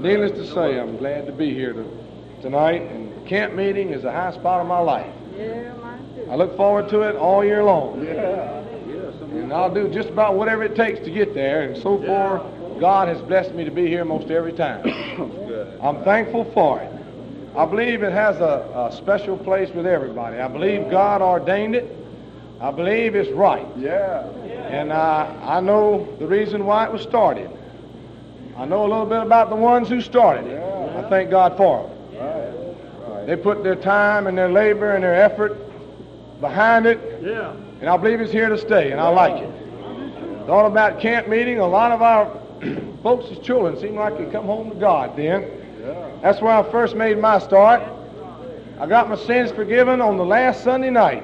Needless to say, I'm glad to be here to, tonight, and camp meeting is the high spot of my life. Yeah, mine too. I look forward to it all year long. Yeah. And I'll do just about whatever it takes to get there. And so far, God has blessed me to be here most every time. I'm thankful for it. I believe it has a, a special place with everybody. I believe God ordained it. I believe it's right. Yeah. And uh, I know the reason why it was started. I know a little bit about the ones who started it. I thank God for them. They put their time and their labor and their effort behind it, Yeah. and I believe it's here to stay, and I like it. Thought about camp meeting. A lot of our folks' children seem like they come home to God then. That's where I first made my start. I got my sins forgiven on the last Sunday night,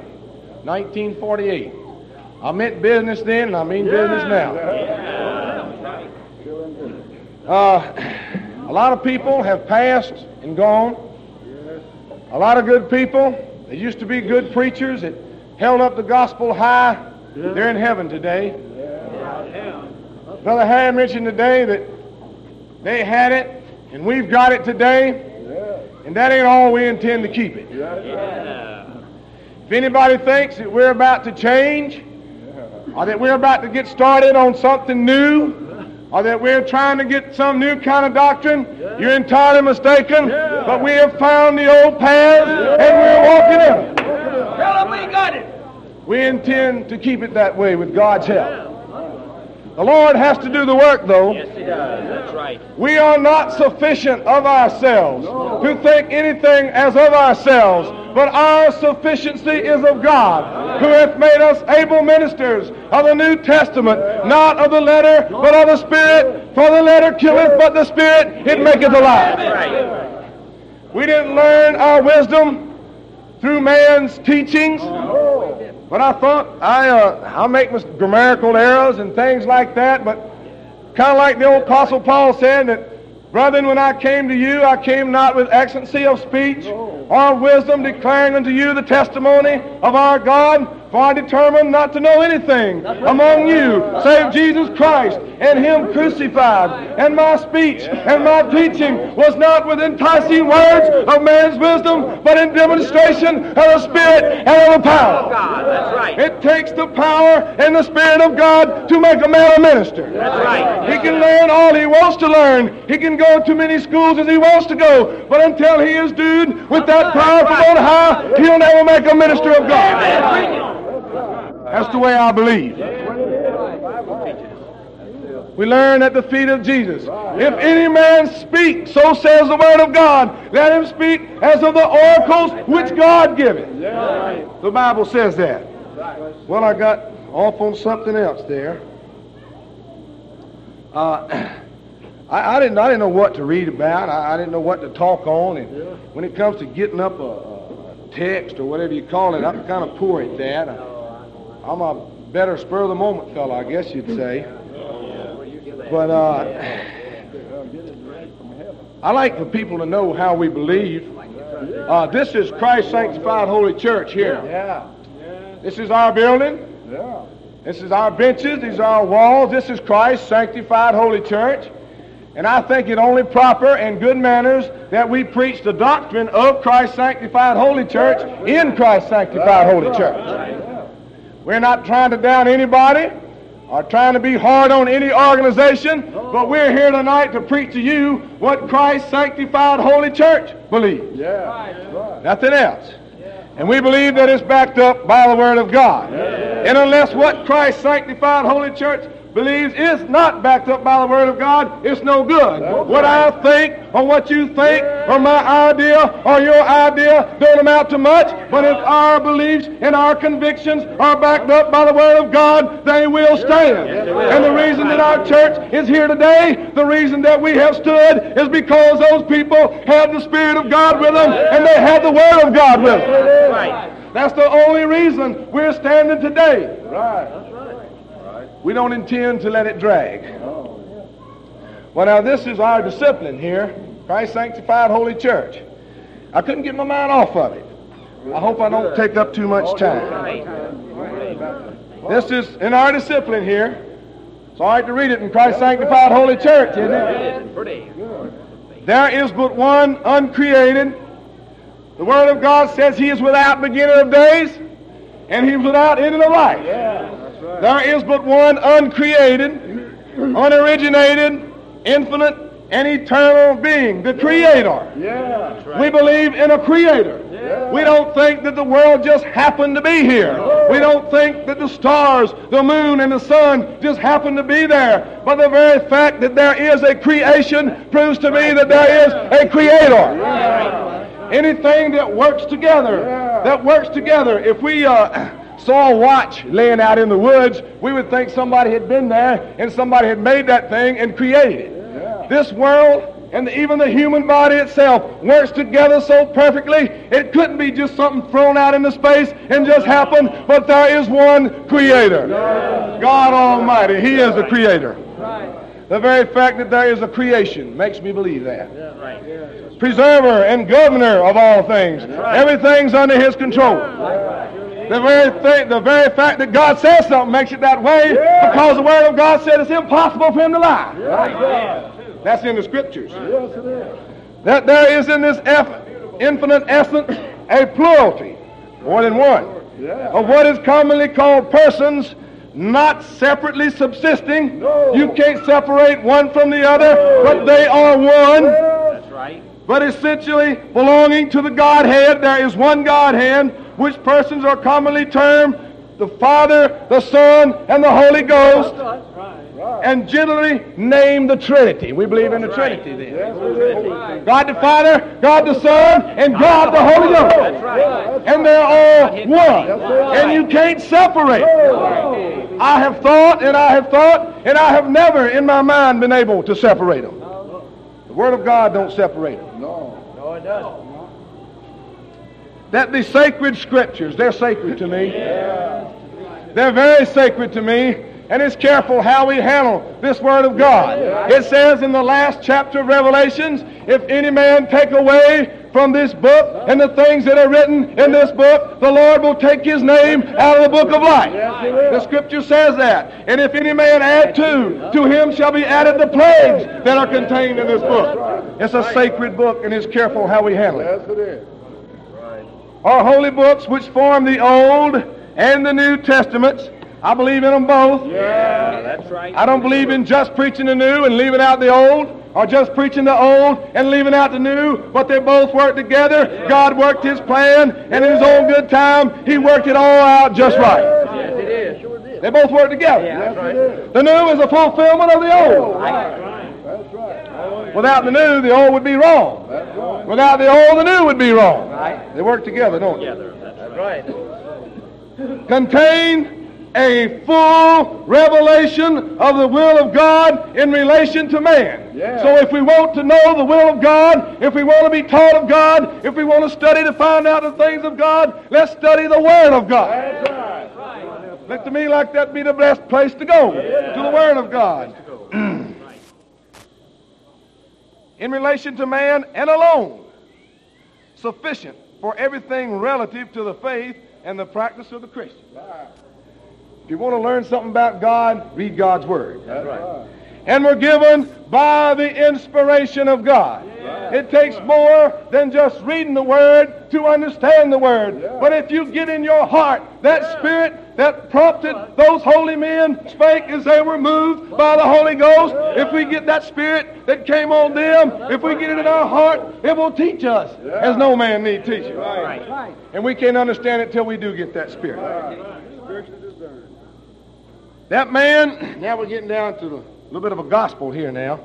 1948. I meant business then, and I mean business now. Uh, a lot of people have passed and gone. A lot of good people. They used to be good preachers that held up the gospel high. They're in heaven today. Brother Harry mentioned today that they had it and we've got it today, and that ain't all we intend to keep it. If anybody thinks that we're about to change, or that we're about to get started on something new, or that we're trying to get some new kind of doctrine, you're entirely mistaken. But we have found the old paths, and we're walking in them. Tell them we got it. We intend to keep it that way with God's help. The Lord has to do the work, though. Yes, he does. That's right. We are not sufficient of ourselves to think anything as of ourselves, but our sufficiency is of God, who hath made us able ministers of the New Testament, not of the letter, but of the Spirit. For the letter killeth, but the Spirit it maketh alive. We didn't learn our wisdom through man's teachings. But I thought I uh, I'll make grammatical errors and things like that. But kind of like the old Apostle Paul said that, brethren, when I came to you, I came not with excellency of speech or wisdom, declaring unto you the testimony of our God. For I determined not to know anything among you save Jesus Christ and Him crucified. And my speech and my teaching was not with enticing words of man's wisdom, but in demonstration of the Spirit and of the power. Right. It takes the power and the Spirit of God to make a man a minister. That's right. He can learn all he wants to learn. He can go to many schools as he wants to go. But until he is dude with that power from on high, he'll never make a minister of God. That's the way I believe. We learn at the feet of Jesus. If any man speak, so says the word of God, let him speak as of the oracles which God giveth. The Bible says that. Well, I got off on something else there. Uh, I, I didn't. I didn't know what to read about. I, I didn't know what to talk on. And when it comes to getting up a, a text or whatever you call it, I'm kind of poor at that. I, I'm a better spur of the moment fellow, I guess you'd say. But uh, I like for people to know how we believe. Uh, this is Christ Sanctified Holy Church here. This is our building. This is our benches. These are our walls. This is Christ Sanctified Holy Church. And I think it only proper and good manners that we preach the doctrine of Christ Sanctified Holy Church in Christ Sanctified Holy Church. We're not trying to down anybody or trying to be hard on any organization, but we're here tonight to preach to you what Christ Sanctified Holy Church believes. Yeah. Right. Nothing else. And we believe that it's backed up by the Word of God. And unless what Christ sanctified Holy Church believes is not backed up by the Word of God, it's no good. What I think or what you think or my idea or your idea don't amount to much, but if our beliefs and our convictions are backed up by the Word of God, they will stand. And the reason that our church is here today, the reason that we have stood is because those people had the Spirit of God with them and they had the Word of God with them. That's. That's the only reason we're standing today. Right. We don't intend to let it drag. Well, now this is our discipline here, Christ Sanctified Holy Church. I couldn't get my mind off of it. I hope I don't take up too much time. This is in our discipline here. It's all right to read it in Christ Sanctified Holy Church, isn't it? There is but one uncreated. The Word of God says He is without beginning of days, and He is without ending of life. Yeah. There is but one uncreated, unoriginated, infinite, and eternal being, the Creator. Yeah. We believe in a Creator. Yeah. We don't think that the world just happened to be here. We don't think that the stars, the moon, and the sun just happened to be there. But the very fact that there is a creation proves to me that there is a Creator. Anything that works together, Yeah. that works together. If we uh, saw a watch laying out in the woods, we would think somebody had been there and somebody had made that thing and created it. Yeah. This world and even the human body itself works together so perfectly, it couldn't be just something thrown out into space and just happen, but there is one creator. God Almighty. He is the creator. The very fact that there is a creation makes me believe that. Right. Preserver and governor of all things. Everything's under his control. The very thing, the very fact that God says something makes it that way because the Word of God said it's impossible for him to lie. Yeah. That's in the scriptures. Yes. That there is in this infinite essence a plurality, more than one, Yeah. of what is commonly called persons not separately subsisting. No. You can't separate one from the other, but they are one. That's right. But essentially belonging to the Godhead, there is one Godhead, which persons are commonly termed the Father, the Son, and the Holy Ghost, Right. And generally name the Trinity. We believe in the Trinity then. Yes, it is. God the Father, God the Son, and ah, God the Holy Ghost. And they're all one. And you can't separate. I have thought and I have thought, and I have never in my mind been able to separate them. The Word of God don't separate them. No. No, it doesn't. That the sacred scriptures, they're sacred to me. They're very sacred to me. And is careful how we handle this Word of God. It says in the last chapter of Revelations, if any man take away from this book and the things that are written in this book, the Lord will take his name out of the book of life. Yes, he will. The scripture says that. And if any man add to, to him shall be added the plagues that are contained in this book. It's a sacred book, and is careful how we handle it Yes, it is. are holy books which form the Old and the New Testaments. I believe in them both. Yeah, that's right. I don't believe in just preaching the new and leaving out the old, or just preaching the old and leaving out the new, but they both work together. God worked his plan, and in his own good time, he worked it all out just right. Yes, it is. They both work together. Yes, it is. The new is a fulfillment of the old. That's right. Without the new, the old would be wrong. That's right. Without the old, the new would be wrong. Right. They work together, don't they? Together. That's right. contain a full revelation of the will of God in relation to man. Yeah. So if we want to know the will of God, if we want to be taught of God, if we want to study to find out the things of God, let's study the Word of God. That's right. Look to me like that be the best place to go, to the Word of God. in relation to man and alone, sufficient for everything relative to the faith and the practice of the Christian. Right. If you want to learn something about God, read God's Word. That's right. And we're given by the inspiration of God. It takes more than just reading the Word to understand the Word. Yeah. But if you get in your heart that Spirit that prompted those holy men spake as they were moved by the Holy Ghost, if we get that Spirit that came on them, if we get it in our heart, it will teach us as no man need teach us. Right. And we can't understand it till we do get that Spirit. Spiritually discerned. That man, now we're getting down to a little bit of a gospel here now.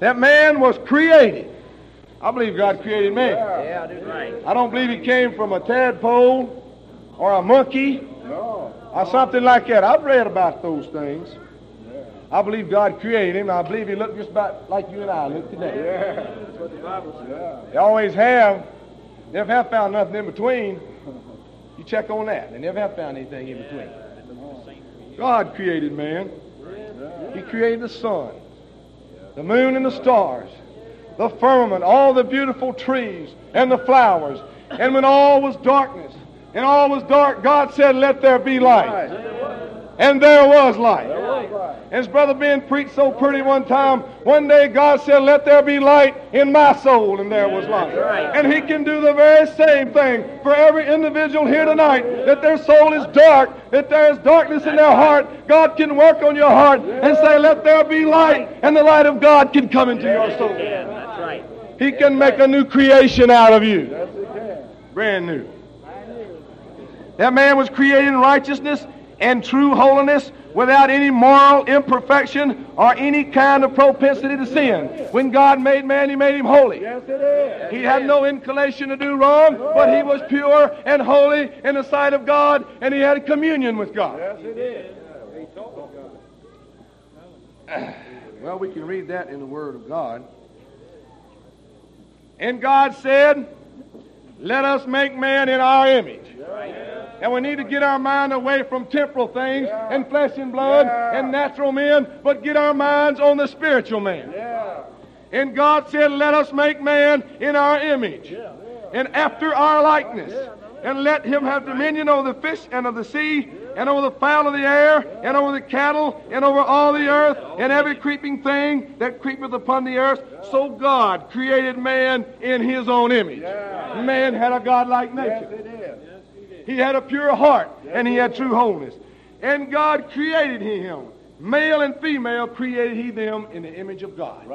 That man was created. I believe God created man. Yeah, I do. Right. I don't believe he came from a tadpole or a monkey No. or something like that. I've read about those things. I believe God created him. I believe he looked just about like you and I look today. Yeah. That's what the Bible says. They always have. Never have found nothing in between. You check on that. They never have found anything in between. God created man. He created the sun, the moon, and the stars, the firmament, all the beautiful trees and the flowers. And when all was darkness and all was dark, God said, Let there be light. Right. And there was light. There was light. And his brother Ben preached so pretty one time. One day God said, Let there be light in my soul, and there was light. right. And he can do the very same thing for every individual here tonight. That their soul is dark, that there is darkness in their heart. God can work on your heart and say, Let there be light, and the light of God can come into your soul. That's right. He can make a new creation out of you. Yes, he can. Brand new. That man was created in righteousness and true holiness without any moral imperfection or any kind of propensity to sin. When God made man, he made him holy. Yes, it is. He had no inclination to do wrong, but he was pure and holy in the sight of God, and he had communion with God. Yes, it is. Well, we can read that in the Word of God. And God said, Let us make man in our image. And we need to get our mind away from temporal things and flesh and blood Yeah. and natural men, but get our minds on the spiritual man. Yeah. And God said, Let us make man in our image and after our likeness. And let him have dominion over the fish and of the sea, and over the fowl of the air, and over the cattle, and over all the earth, and every creeping thing that creepeth upon the earth. So God created man in his own image. Man had a godlike nature. He had a pure heart, and he had true holiness. And God created him. Male and female created he them in the image of God.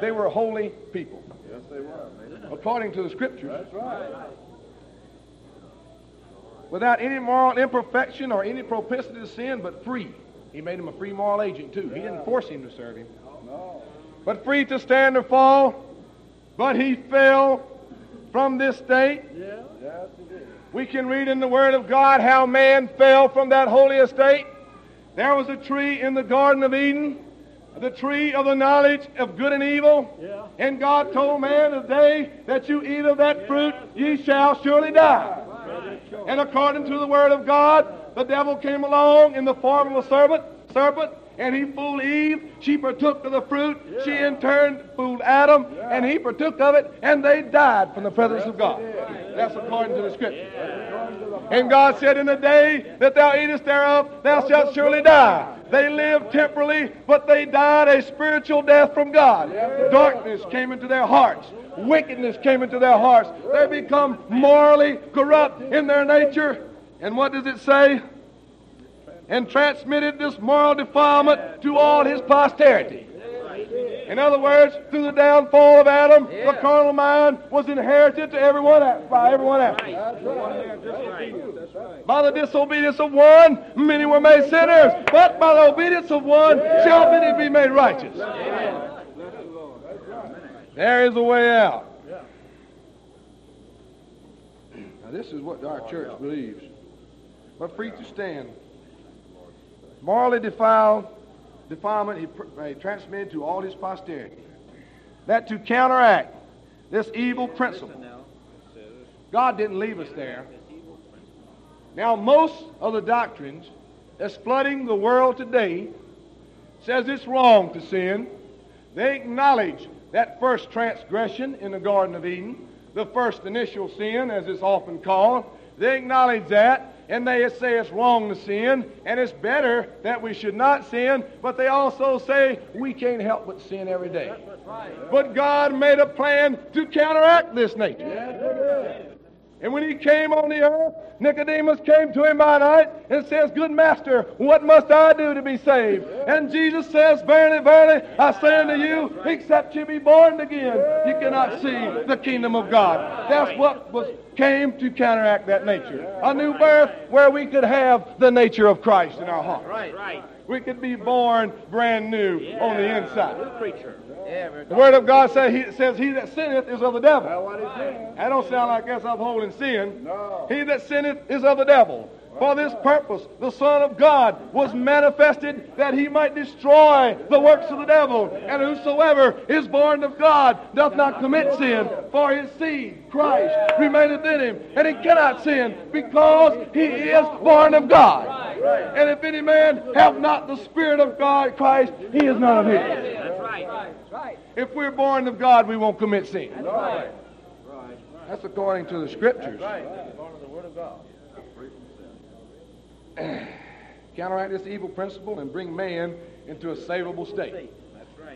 They were holy people, Yes, they were. according to the scriptures, That's right. Without any moral imperfection or any propensity to sin, but free. He made him a free moral agent, too. He didn't force him to serve him, No. but free to stand or fall. But he fell from this state. Yes, it is. We can read in the Word of God how man fell from that holy estate. There was a tree in the Garden of Eden, the tree of the knowledge of good and evil. Yeah. And God told man, the day that you eat of that fruit, ye shall surely die. And according to the Word of God, the devil came along in the form of a serpent, serpent, and he fooled Eve. She partook of the fruit. She in turn fooled Adam, and he partook of it, and they died from the presence of God. That's according to the Scripture. And God said, In the day that thou eatest thereof, thou shalt surely die. They lived temporally, but they died a spiritual death from God. Darkness came into their hearts. Wickedness came into their hearts. They become morally corrupt in their nature. And what does it say? And transmitted this moral defilement to all his posterity. In other words, through the downfall of Adam, the carnal mind was inherited to everyone by everyone else. That's right. That's right. That's right. By the disobedience of one, many were made sinners, but by the obedience of one shall many be made righteous. There is a way out. Now, this is what our church believes. But free to stand. Morally defiled, defilement he, he transmitted to all his posterity. That to counteract this evil principle, God didn't leave us there. Now, most of the doctrines that's flooding the world today says it's wrong to sin. They acknowledge that first transgression in the Garden of Eden, the first initial sin, as it's often called. They acknowledge that, and they say it's wrong to sin, and it's better that we should not sin, but they also say we can't help but sin every day. But God made a plan to counteract this nature. Yes, it is. And when he came on the earth, Nicodemus came to him by night and says, Good master, what must I do to be saved? And Jesus says, Verily, verily, I say unto you, except you be born again, you cannot see the kingdom of God. That's what was came to counteract that nature. A new birth where we could have the nature of Christ in our heart. Right, right. We could be born brand new on the inside. Preacher. Yeah, The Word of God says he, says, He that sinneth is of the devil. That's what. That don't sound like us upholding sin. No. He that sinneth is of the devil. For this purpose, the Son of God was manifested that he might destroy the works of the devil. And whosoever is born of God doth not commit sin, for his seed, Christ, remaineth in him. And he cannot sin because he is born of God. And if any man have not the Spirit of God, Christ, he is none of his. That's right. If we're born of God, we won't commit sin. Right. That's according to the Scriptures. counteract this evil principle, and bring man into a savable state.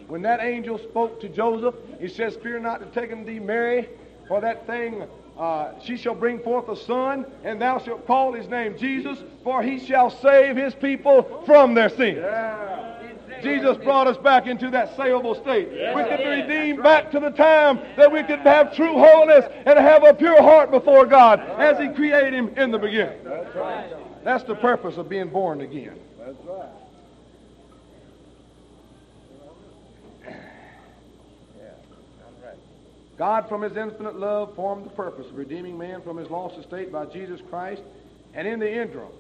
When that angel spoke to Joseph, he says, Fear not to take him thee Mary, for that thing uh, she shall bring forth a son, and thou shalt call his name Jesus, for he shall save his people from their sins. Jesus brought us back into that savable state. we could be redeemed back to the time that we could have true holiness and have a pure heart before God as He created Him in the beginning. That's right. That's the purpose of being born again. That's right. God, from His infinite love, formed the purpose of redeeming man from his lost estate by Jesus Christ, and in the interim,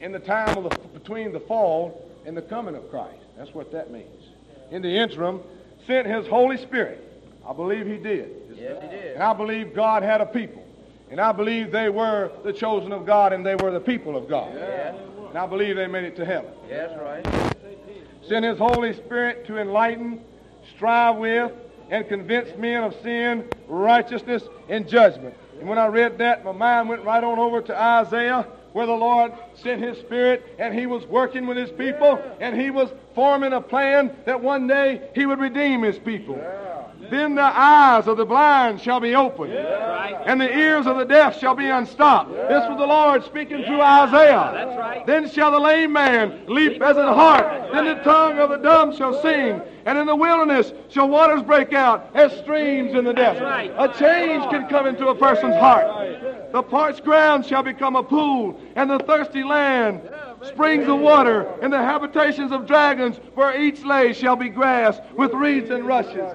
in the time of the, between the fall and the coming of Christ. That's what that means. In the interim, sent His Holy Spirit. I believe He did. Yes, he did. And I believe God had a people. And I believe they were the chosen of God and they were the people of God. Yes. And I believe they made it to heaven. Yes, right. Send His Holy Spirit to enlighten, strive with, and convince men of sin, righteousness, and judgment. And when I read that, my mind went right on over to Isaiah, where the Lord sent His Spirit, and He was working with His people, and He was forming a plan that one day He would redeem His people. Then the eyes of the blind shall be opened, and the ears of the deaf shall be unstopped. This was the Lord speaking through Isaiah. Then shall the lame man leap as an hart. Then the tongue of the dumb shall sing. And in the wilderness shall waters break out as streams in the desert. A change can come into a person's heart. The parched ground shall become a pool, and the thirsty land springs of water, and the habitations of dragons where each lay shall be grass with reeds and rushes.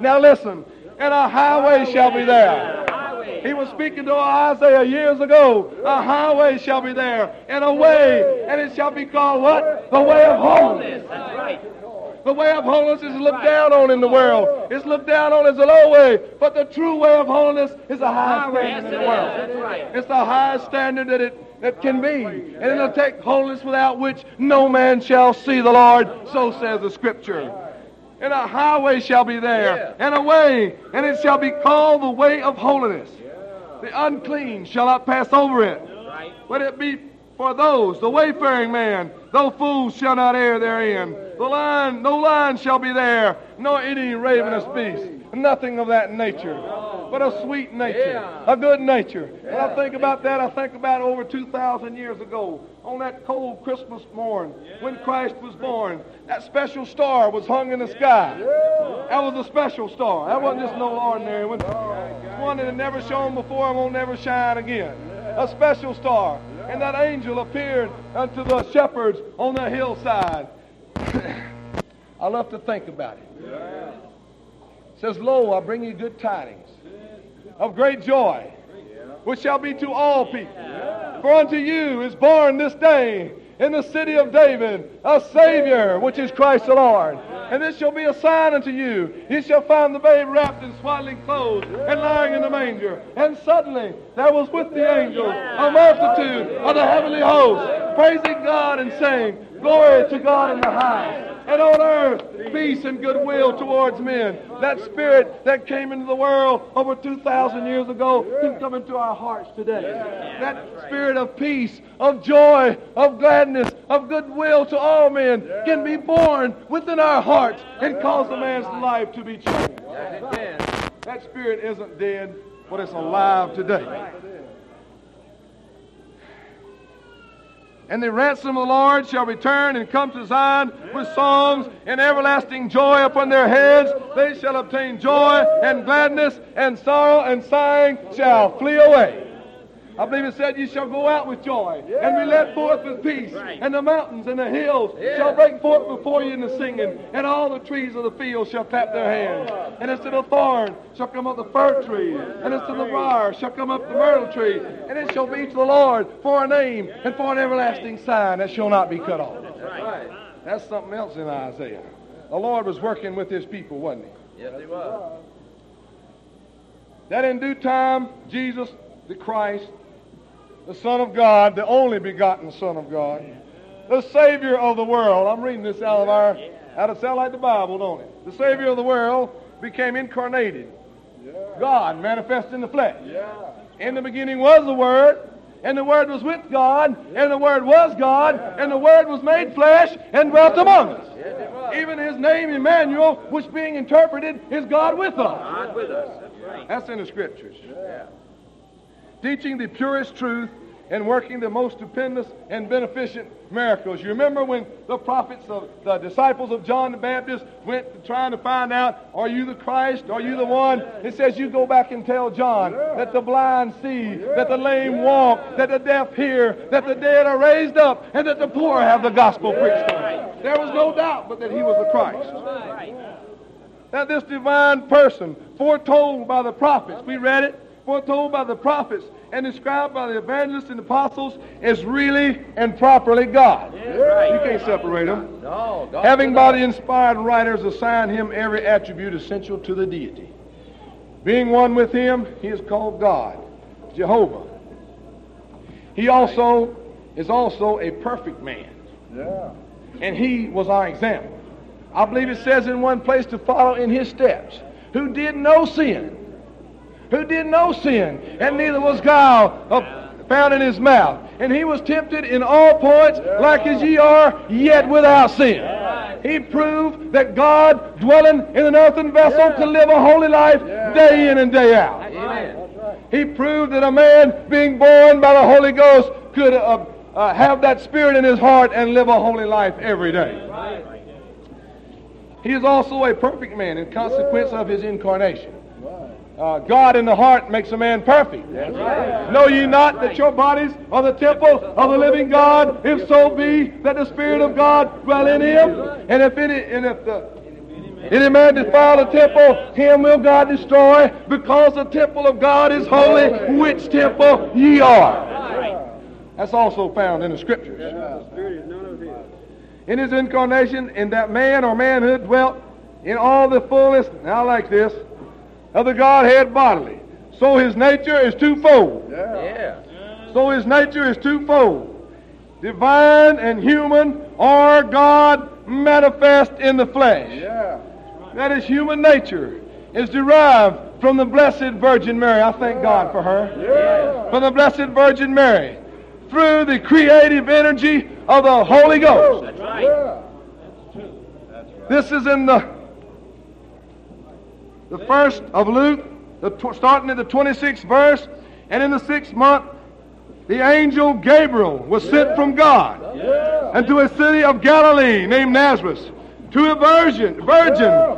Now listen, and a highway shall be there. He was speaking to Isaiah years ago. A highway shall be there, and a way, and it shall be called what? The way of holiness. That's right. The way of holiness is looked down on in the world. It's looked down on as a low way, but the true way of holiness is a high Yes, standard in the world. That's right. It's the highest standard that it that can be. And it'll take holiness without which no man shall see the Lord. So says the scripture. And a highway shall be there, and a way, and it shall be called the way of holiness. The unclean shall not pass over it. Right. But it be for those, the wayfaring man, though fools shall not err therein. The lion, no lion shall be there, nor any ravenous beast. Nothing of that nature, but a sweet nature, a good nature. When I think about that, I think about over 2,000 years ago, on that cold Christmas morn, when Christ was born, that special star was hung in the sky. That was a special star. That wasn't just no ordinary one. One that had never shone before and won't never shine again. A special star. And that angel appeared unto the shepherds on the hillside. I love to think about it. It says, Lo, I bring you good tidings of great joy, which shall be to all people. For unto you is born this day in the city of David a Savior, which is Christ the Lord. And this shall be a sign unto you. You shall find the babe wrapped in swaddling clothes and lying in the manger. And suddenly there was with the angels a multitude of the heavenly host, praising God and saying, Glory to God in the highest and on earth peace and goodwill towards men. That spirit that came into the world over 2,000 years ago can come into our hearts today. That spirit of peace, of joy, of gladness, of goodwill to all men can be born within our hearts and cause a man's life to be changed. That spirit isn't dead, but it's alive today. And the ransom of the Lord shall return and come to Zion with songs and everlasting joy upon their heads. They shall obtain joy and gladness, and sorrow and sighing shall flee away. I believe it said, You shall go out with joy and be led forth with peace. Right. And the mountains and the hills shall break forth before you in the singing, and all the trees of the field shall clap their hands. And as to the thorn shall come up the fir tree, and as to the briar shall come up the myrtle tree. And it shall be to the Lord for a name and for an everlasting sign that shall not be cut off. That's, Right. That's something else in Isaiah. The Lord was working with his people, wasn't he? Yes, he was. that in due time Jesus the Christ, the Son of God, the only begotten Son of God, the Savior of the world. I'm reading this out of our, out of sound like the Bible, don't it? The Savior of the world became incarnated. God manifest in the flesh. In the beginning was the Word, and the Word was with God, and the Word was God, and the Word was made flesh and dwelt among us. Yes, it was. Even his name, Emmanuel, which being interpreted is God with us. God with us. That's in the Scriptures. Teaching the purest truth and working the most stupendous and beneficent miracles. You remember when the prophets of the disciples of John the Baptist went trying to find out, are you the Christ? Are you the one? It says you go back and tell John that the blind see, that the lame walk, that the deaf hear, that the dead are raised up, and that the poor have the gospel preached to them. There was no doubt but that he was the Christ. That this divine person, foretold by the prophets, we read it, foretold by the prophets and described by the evangelists and apostles, is really and properly God. right. You can't separate them. No, God Having by the inspired writers assigned him every attribute essential to the deity. Being one with him, he is called God, Jehovah. He also is also a perfect man Yeah. and he was our example. I believe it says in one place to follow in his steps, who did no sin, who did no sin, and neither was guile found in his mouth. And he was tempted in all points, like as ye are, yet without sin. He proved that God, dwelling in an earthen vessel, could live a holy life day in and day out. He proved that a man being born by the Holy Ghost could uh, uh, have that spirit in his heart and live a holy life every day. He is also a perfect man in consequence of his incarnation. Uh, God in the heart makes a man perfect. Know ye not that your bodies are the temple of the living God? If so be that the Spirit of God dwell in him, and if any, and if the any man defile the temple, him will God destroy, because the temple of God is holy, which temple ye are. That's also found in the Scriptures. Spirit is none of his. In his incarnation, in that man or manhood dwelt in all the fullness, Now, I like this, of the Godhead bodily. So his nature is twofold. Yeah. Yeah. So his nature is twofold. Divine and human are God manifest in the flesh. Yeah. That is human nature is derived from the Blessed Virgin Mary. I thank God for her. Yeah. From the Blessed Virgin Mary. Through the creative energy of the Holy Ghost. That's right. Yeah. That's right. This is in the the first of Luke, the tw- starting at the 26th verse, and in the sixth month, the angel Gabriel was sent from God Yeah. unto a city of Galilee named Nazareth, to a virgin, virgin Yeah.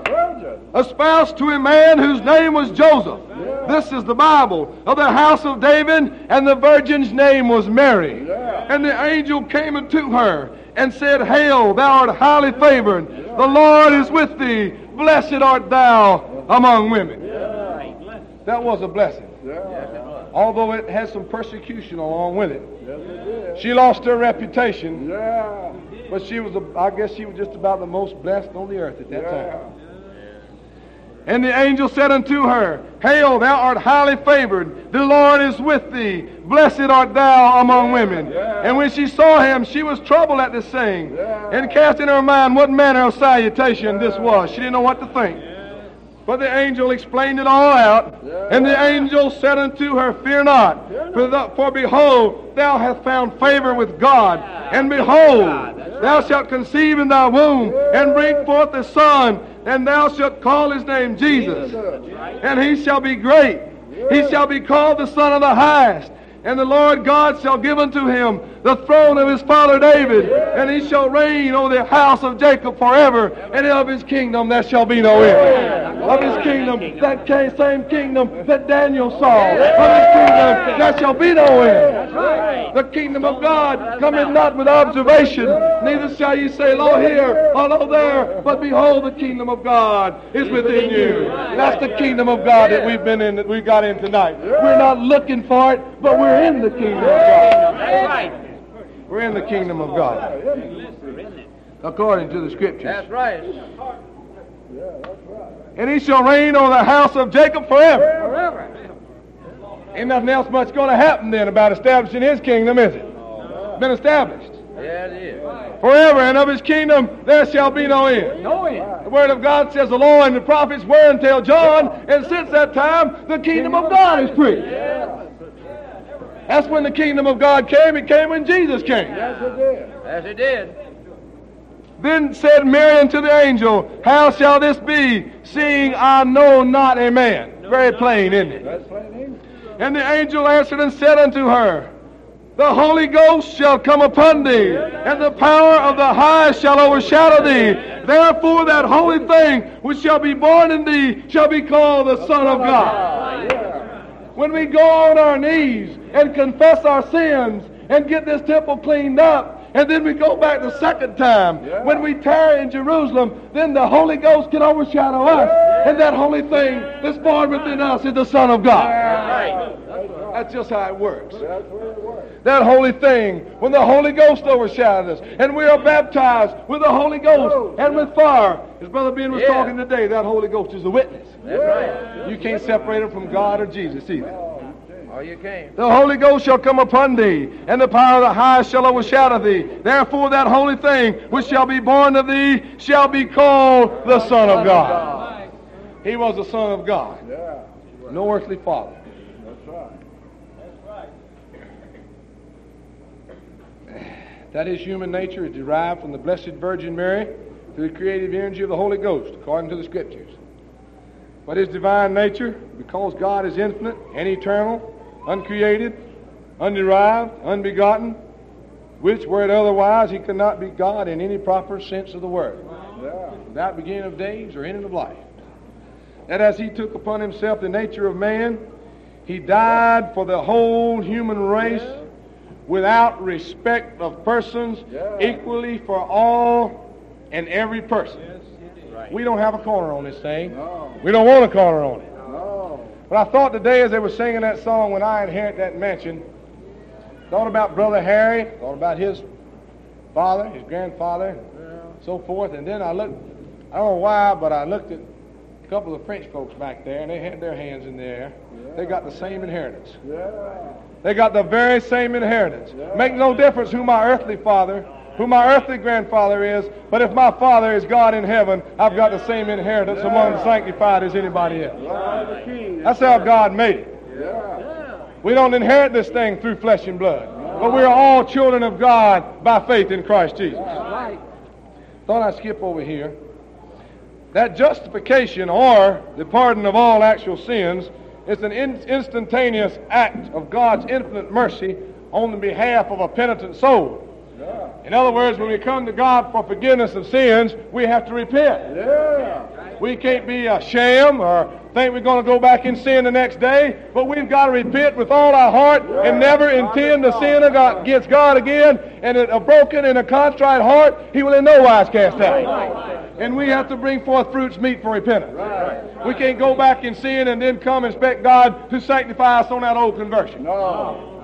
Espoused to a man whose name was Joseph. This is the Bible of the house of David, and the virgin's name was Mary. Yeah. And the angel came unto her and said, Hail, thou art highly favored. The Lord is with thee. Blessed art thou among women. That was a blessing, Yeah. although it had some persecution along with it. Yes, it. She lost her reputation, Yeah. but she was, a, I guess, she was just about the most blessed on the earth at that time. And the angel said unto her, Hail, thou art highly favored. The Lord is with thee. Blessed art thou among women. Yeah. And when she saw him, she was troubled at this saying, Yeah. and cast in her mind what manner of salutation this was. She didn't know what to think. But the angel explained it all out. Yeah. And the angel said unto her, Fear not, for, the, for behold, thou hast found favor with God. And behold, thou shalt conceive in thy womb, and bring forth a son, and thou shalt call his name Jesus. And he shall be great. He shall be called the Son of the Highest. And the Lord God shall give unto him the throne of his father David, and he shall reign over the house of Jacob forever, and of his kingdom there shall be no end. Of his kingdom, that same kingdom that Daniel saw. Of his kingdom there shall be no end. The kingdom of God cometh not with observation, neither shall ye say, Lo here, or lo there, but behold, the kingdom of God is within you. That's the kingdom of God that we've been in, that we got in tonight. We're not looking for it, but we're in the kingdom of God. We're in the kingdom of God, according to the scriptures. That's right. And he shall reign over the house of Jacob forever. Forever. Ain't nothing else much going to happen then about establishing his kingdom, is it? It's been established. Yeah, it is. Forever, and of his kingdom there shall be no end. No end. The word of God says the law and the prophets were until John, and since that time the kingdom of God is preached. That's when the kingdom of God came. It came when Jesus came. Yes, it did. Yes, it did. Then said Mary unto the angel, How shall this be, seeing I know not a man? Very plain, isn't it? That's plain English. And the angel answered and said unto her, The Holy Ghost shall come upon thee, and the power of the highest shall overshadow thee. Therefore that holy thing which shall be born in thee shall be called the Son of God. When we go on our knees and confess our sins and get this temple cleaned up, and then we go back the second time. Yeah. When we tarry in Jerusalem, then the Holy Ghost can overshadow us. And that holy thing that's born within us is the Son of God. Right. That's just how it works. That's where it works. That holy thing, when the Holy Ghost overshadows us, and we are baptized with the Holy Ghost oh, and with fire. As Brother Ben was Yeah. talking today, that Holy Ghost is a witness. That's right. You can't separate him from God or Jesus either. Oh, you came. The Holy Ghost shall come upon thee, and the power of the highest shall overshadow thee. Therefore, that holy thing which shall be born of thee shall be called the Son of God. He was the Son of God, Yeah. no earthly father. That's right. That's right. That his human nature is derived from the Blessed Virgin Mary through the creative energy of the Holy Ghost, according to the Scriptures. But his divine nature, because God is infinite and eternal, uncreated, underived, unbegotten, which, were it otherwise, he could not be God in any proper sense of the word, Yeah. without beginning of days or ending of life. That as he took upon himself the nature of man, he died for the whole human race without respect of persons, Yeah. equally for all and every person. Right. We don't have a corner on this thing. No. We don't want a corner on it. But I thought today as they were singing that song, When I Inherit That Mansion, thought about Brother Harry, thought about his father, his grandfather, so forth. And then I looked, I don't know why, but I looked at a couple of French folks back there, and they had their hands in the air. They got the same inheritance. Yeah. They got the very same inheritance. Yeah. Make no difference who my earthly father, who my earthly grandfather is, but if my father is God in heaven, I've got the same inheritance among the sanctified as anybody else. That's how God made it. We don't inherit this thing through flesh and blood, but we are all children of God by faith in Christ Jesus. Thought I'd skip over here. That justification or the pardon of all actual sins is an in- instantaneous act of God's infinite mercy on the behalf of a penitent soul. Yeah. In other words, when we come to God for forgiveness of sins, we have to repent. Yeah. We can't be a sham or think we're going to go back and sin the next day, but we've got to repent with all our heart and never intend to sin against God again. And a broken and a contrite heart, He will in no wise cast out. And we have to bring forth fruits meet for repentance. We can't go back and sin and then come and expect God to sanctify us on that old conversion. No.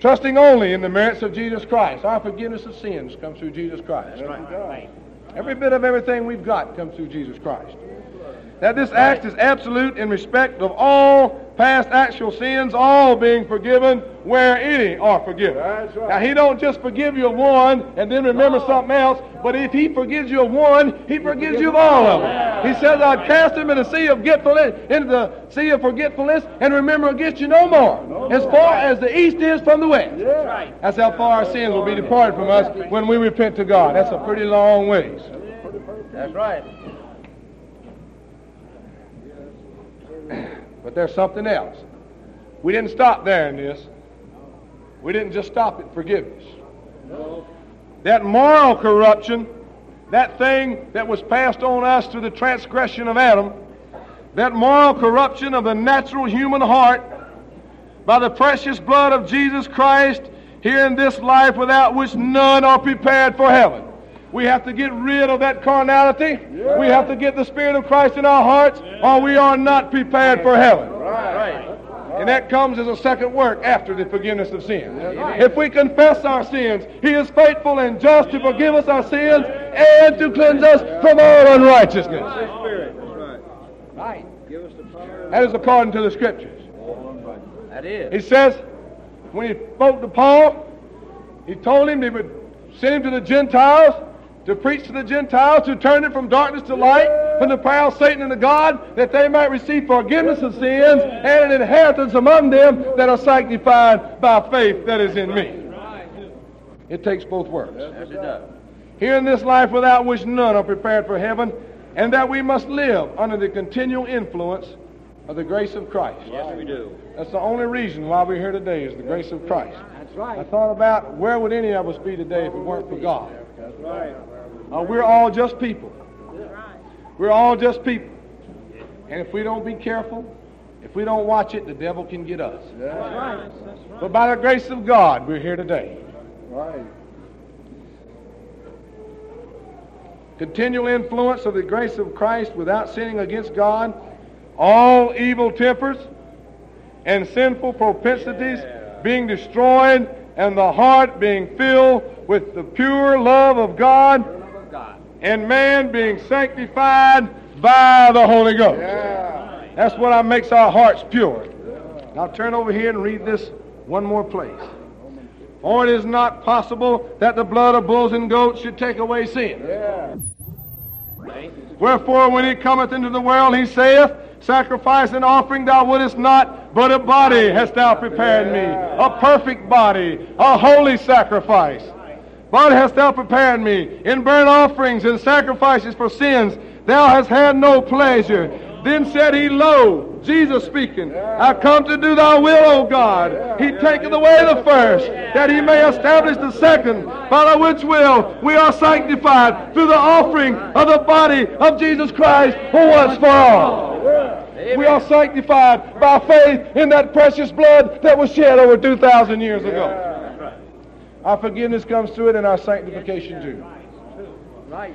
Trusting only in the merits of Jesus Christ. Our forgiveness of sins comes through Jesus Christ. Yes, it. Every bit of everything we've got comes through Jesus Christ. That this act is absolute in respect of all past actual sins, all being forgiven where any are forgiven. That's right. Now, He don't just forgive you of one and then remember something else, but if He forgives you of one, He forgives you of all of them. He says, I'd cast him in the sea of forgetfulness, into the sea of forgetfulness, and remember against you no more. As far as the east is from the west. Yeah. That's how far our sins will be departed from us when we repent to God. That's a pretty long ways. That's right. But there's something else. We didn't stop there in this. We didn't just stop at forgiveness. No. That moral corruption, that thing that was passed on us through the transgression of Adam, that moral corruption of the natural human heart by the precious blood of Jesus Christ here in this life without which none are prepared for heaven. We have to get rid of that carnality. We have to get the Spirit of Christ in our hearts, or we are not prepared for heaven. Right. right. And that comes as a second work after the forgiveness of sins. If we confess our sins, He is faithful and just to forgive us our sins and to cleanse us from all unrighteousness. Right. Right. Give us the power. That is according to the Scriptures. That is. He says, when he spoke to Paul, he told him he would send him to the Gentiles to preach to the Gentiles, to turn it from darkness to light, from the power of Satan and of God, that they might receive forgiveness of sins and an inheritance among them that are sanctified by faith that is in me. It takes both works. Yes, it does. Here in this life without which none are prepared for heaven, and that we must live under the continual influence of the grace of Christ. Yes, we do. That's the only reason why we're here today is the grace of Christ. That's right. I thought about where would any of us be today if it weren't for God. That's right. Uh, we're all just people. We're all just people. And if we don't be careful, if we don't watch it, the devil can get us. That's right. But by the grace of God, we're here today. Right. Continual influence of the grace of Christ without sinning against God, all evil tempers and sinful propensities being destroyed, and the heart being filled with the pure love of God. And man being sanctified by the Holy Ghost. Yeah. That's what makes our hearts pure. Now turn over here and read this one more place. For it is not possible that the blood of bulls and goats should take away sin. Yeah. Wherefore, when he cometh into the world, he saith, Sacrifice and offering thou wouldest not, but a body hast thou prepared me, a perfect body, a holy sacrifice. But hast thou prepared me in burnt offerings and sacrifices for sins, thou hast had no pleasure. Then said he, Lo, Jesus speaking, I come to do thy will, O God. He taketh away the first, that he may establish the second, by which will we are sanctified through the offering of the body of Jesus Christ who once for all. We are sanctified by faith in that precious blood that was shed over 2,000 years ago. Our forgiveness comes through it and our sanctification too. Right.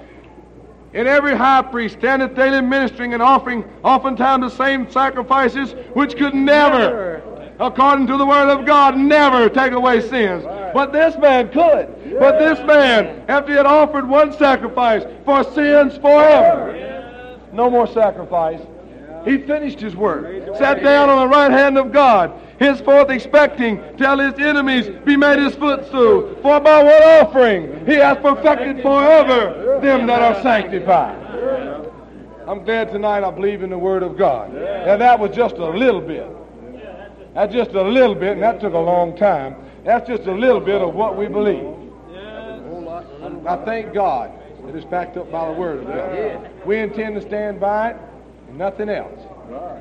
And every high priest standeth daily ministering and offering oftentimes the same sacrifices which could never, according to the word of God, never take away sins. But this man could. But this man, after he had offered one sacrifice for sins forever, no more sacrifice. He finished his work, sat down on the right hand of God, henceforth expecting till his enemies be made his footstool. For by one offering he hath perfected forever them that are sanctified. I'm glad tonight I believe in the Word of God. Now that was just a little bit. That's just a little bit, and that took a long time. That's just a little bit of what we believe. I thank God that it's backed up by the Word of God. We intend to stand by it and nothing else.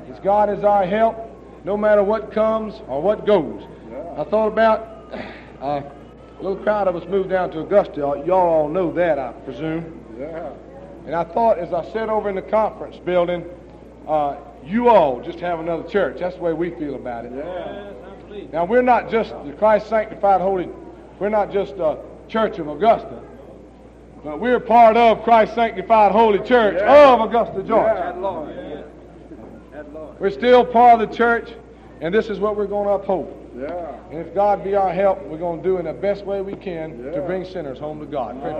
As God is our help, no matter what comes or what goes. I thought about uh, a little crowd of us moved down to Augusta. Y'all all know that, I presume. Yeah. And I thought as I sat over in the conference building, uh, you all just have another church. That's the way we feel about it. Yeah. Now we're not just the Christ sanctified holy. We're not just a church of Augusta, but we're part of Christ sanctified holy church Yeah. of Augusta, Georgia. That Lord. That Lord. We're still part of the church, and this is what we're going to uphold. Yeah. And if God be our help, we're going to do in the best way we can to bring sinners home to God.